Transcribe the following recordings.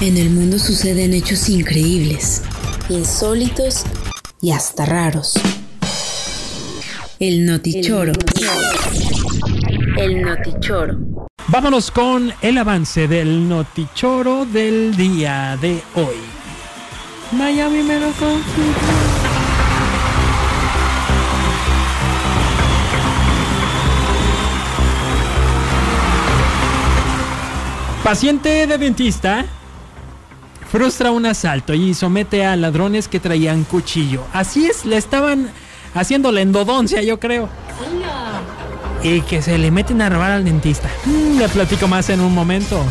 En el mundo suceden hechos increíbles, insólitos y hasta raros. El notichoro. El notichoro. Vámonos con el avance del notichoro del día de hoy. Miami me lo confirmó. Paciente de dentista frustra un asalto y somete a ladrones que traían cuchillo. Así es, le estaban haciendo la endodoncia, yo creo. Y que se le meten a robar al dentista. Mm, le platico más en un momento.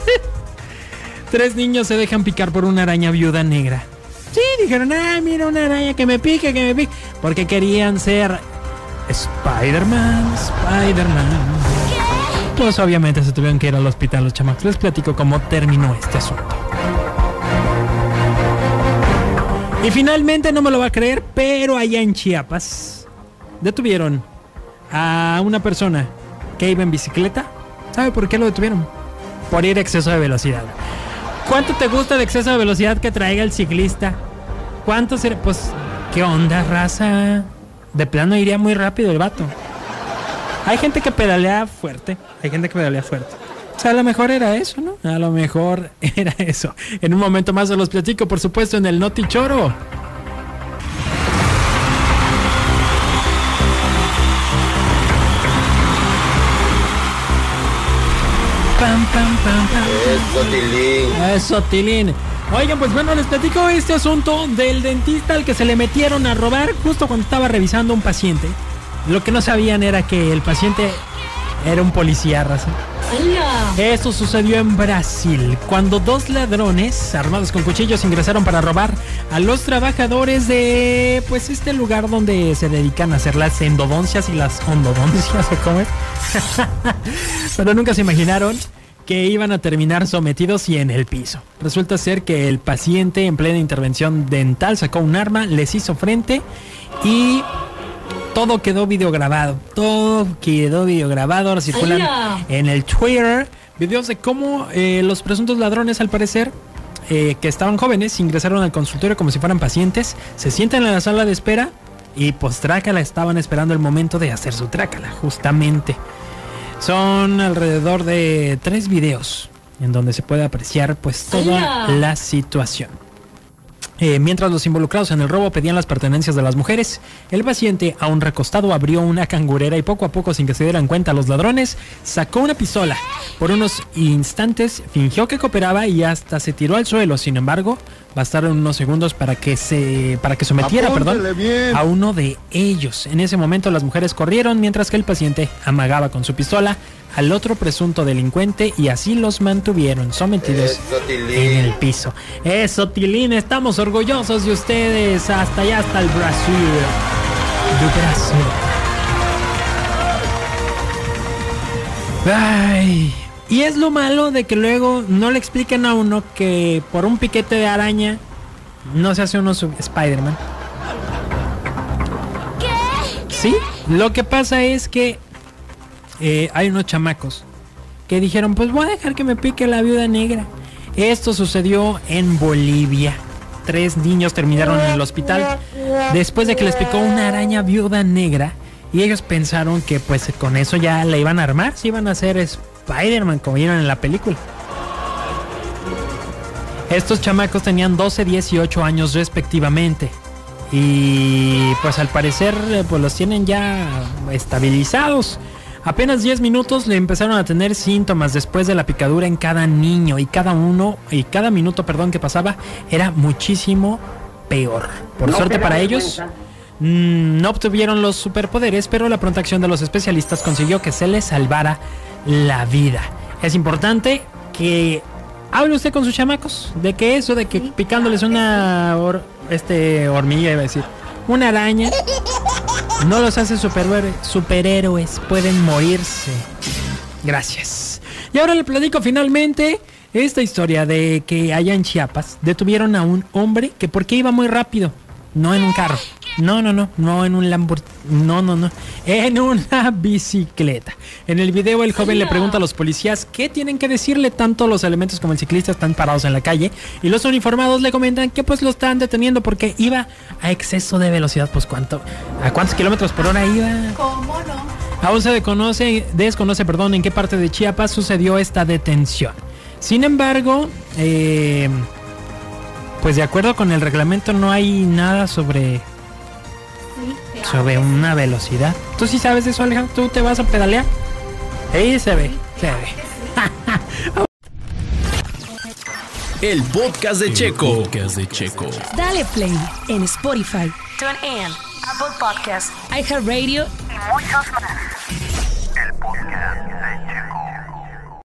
Tres niños se dejan picar por una araña viuda negra. Sí, dijeron, ah, mira una araña que me pique, que me pique. Porque querían ser Spider-Man, Spider-Man pues obviamente se tuvieron que ir al hospital los chamacos. Les platico cómo terminó este asunto. Y finalmente, no me lo va a creer, pero allá en Chiapas detuvieron a una persona que iba en bicicleta. ¿Sabe por qué lo detuvieron? Por ir exceso de velocidad. ¿Cuánto te gusta de exceso de velocidad que traiga el ciclista? ¿Cuánto será? Pues, ¿qué onda, raza? De plano iría muy rápido el vato. Hay gente que pedalea fuerte. Hay gente que pedalea fuerte. O sea, a lo mejor era eso, ¿no? A lo mejor era eso. En un momento más se los platico, por supuesto, en el Noti Choro. Pam, pam, pam, pam. Eso, Tilín. Eso, Tilín. Oigan, pues bueno, les platico este asunto del dentista al que se le metieron a robar justo cuando estaba revisando un paciente. Lo que no sabían era que el paciente era un policía, raza. Esto sucedió en Brasil, cuando dos ladrones armados con cuchillos ingresaron para robar a los trabajadores de pues este lugar donde se dedican a hacer las endodoncias y las ondodoncias, ¿o cómo es? Pero nunca se imaginaron que iban a terminar sometidos y en el piso. Resulta ser que el paciente en plena intervención dental sacó un arma, les hizo frente y todo quedó videograbado. Todo quedó videograbado. Ahora circulan en el Twitter videos de cómo eh, los presuntos ladrones, al parecer, eh, que estaban jóvenes, ingresaron al consultorio como si fueran pacientes, se sientan en la sala de espera y pues trácala estaban esperando el momento de hacer su trácala, justamente. Son alrededor de tres videos en donde se puede apreciar pues toda la situación. Eh, mientras los involucrados en el robo pedían las pertenencias de las mujeres, el paciente, aún recostado, abrió una cangurera y poco a poco, sin que se dieran cuenta los ladrones, sacó una pistola. Por unos instantes fingió que cooperaba y hasta se tiró al suelo. Sin embargo, bastaron unos segundos para que se para que sometiera, perdón, a uno de ellos. En ese momento las mujeres corrieron mientras que el paciente amagaba con su pistola al otro presunto delincuente y así los mantuvieron sometidos en el piso. Eso, Tilín, estamos orgullosos de ustedes. Hasta allá, hasta el Brasil. De Brasil. Ay. Y es lo malo de que luego no le expliquen a uno que por un piquete de araña no se hace uno Spider-Man. ¿Qué? Sí, lo que pasa es que eh, hay unos chamacos que dijeron, pues voy a dejar que me pique la viuda negra. Esto sucedió en Bolivia. Tres niños terminaron en el hospital después de que les picó una araña viuda negra y ellos pensaron que pues con eso ya la iban a armar, se iban a hacer Spider-Man como vieron en la película. Estos chamacos tenían 12, 18 años respectivamente. Y pues al parecer pues los tienen ya estabilizados. Apenas 10 minutos le empezaron a tener síntomas después de la picadura en cada niño y cada uno y cada minuto, perdón, que pasaba era muchísimo peor. Por suerte para ellos mm, no obtuvieron los superpoderes, pero la pronta acción de los especialistas consiguió que se les salvara la vida. Es importante que hable usted con sus chamacos de que eso de que picándoles una este hormiga iba a decir, una araña no los hace superhéroes, pueden morirse. Gracias. Y ahora le platico finalmente esta historia de que allá en Chiapas detuvieron a un hombre que porque iba muy rápido, no en un carro. No, no, no, no en un Lamborghini. No, no, no. En una bicicleta. En el video el joven le pregunta a los policías qué tienen que decirle tanto los elementos como el ciclista están parados en la calle y los uniformados le comentan que pues lo están deteniendo porque iba a exceso de velocidad. Pues cuánto, a cuántos kilómetros por hora iba. ¿Cómo no? Aún se desconoce, desconoce, perdón, en qué parte de Chiapas sucedió esta detención. Sin embargo, eh, pues de acuerdo con el reglamento no hay nada sobre sobre una velocidad. ¿Tú sí sabes de eso, Alejandro? ¿Tú te vas a pedalear? Ahí se ve, se ve. El podcast de Checo. podcast de Checo. Dale play en Spotify, TuneIn, Apple Podcasts, iHeartRadio y muchos más.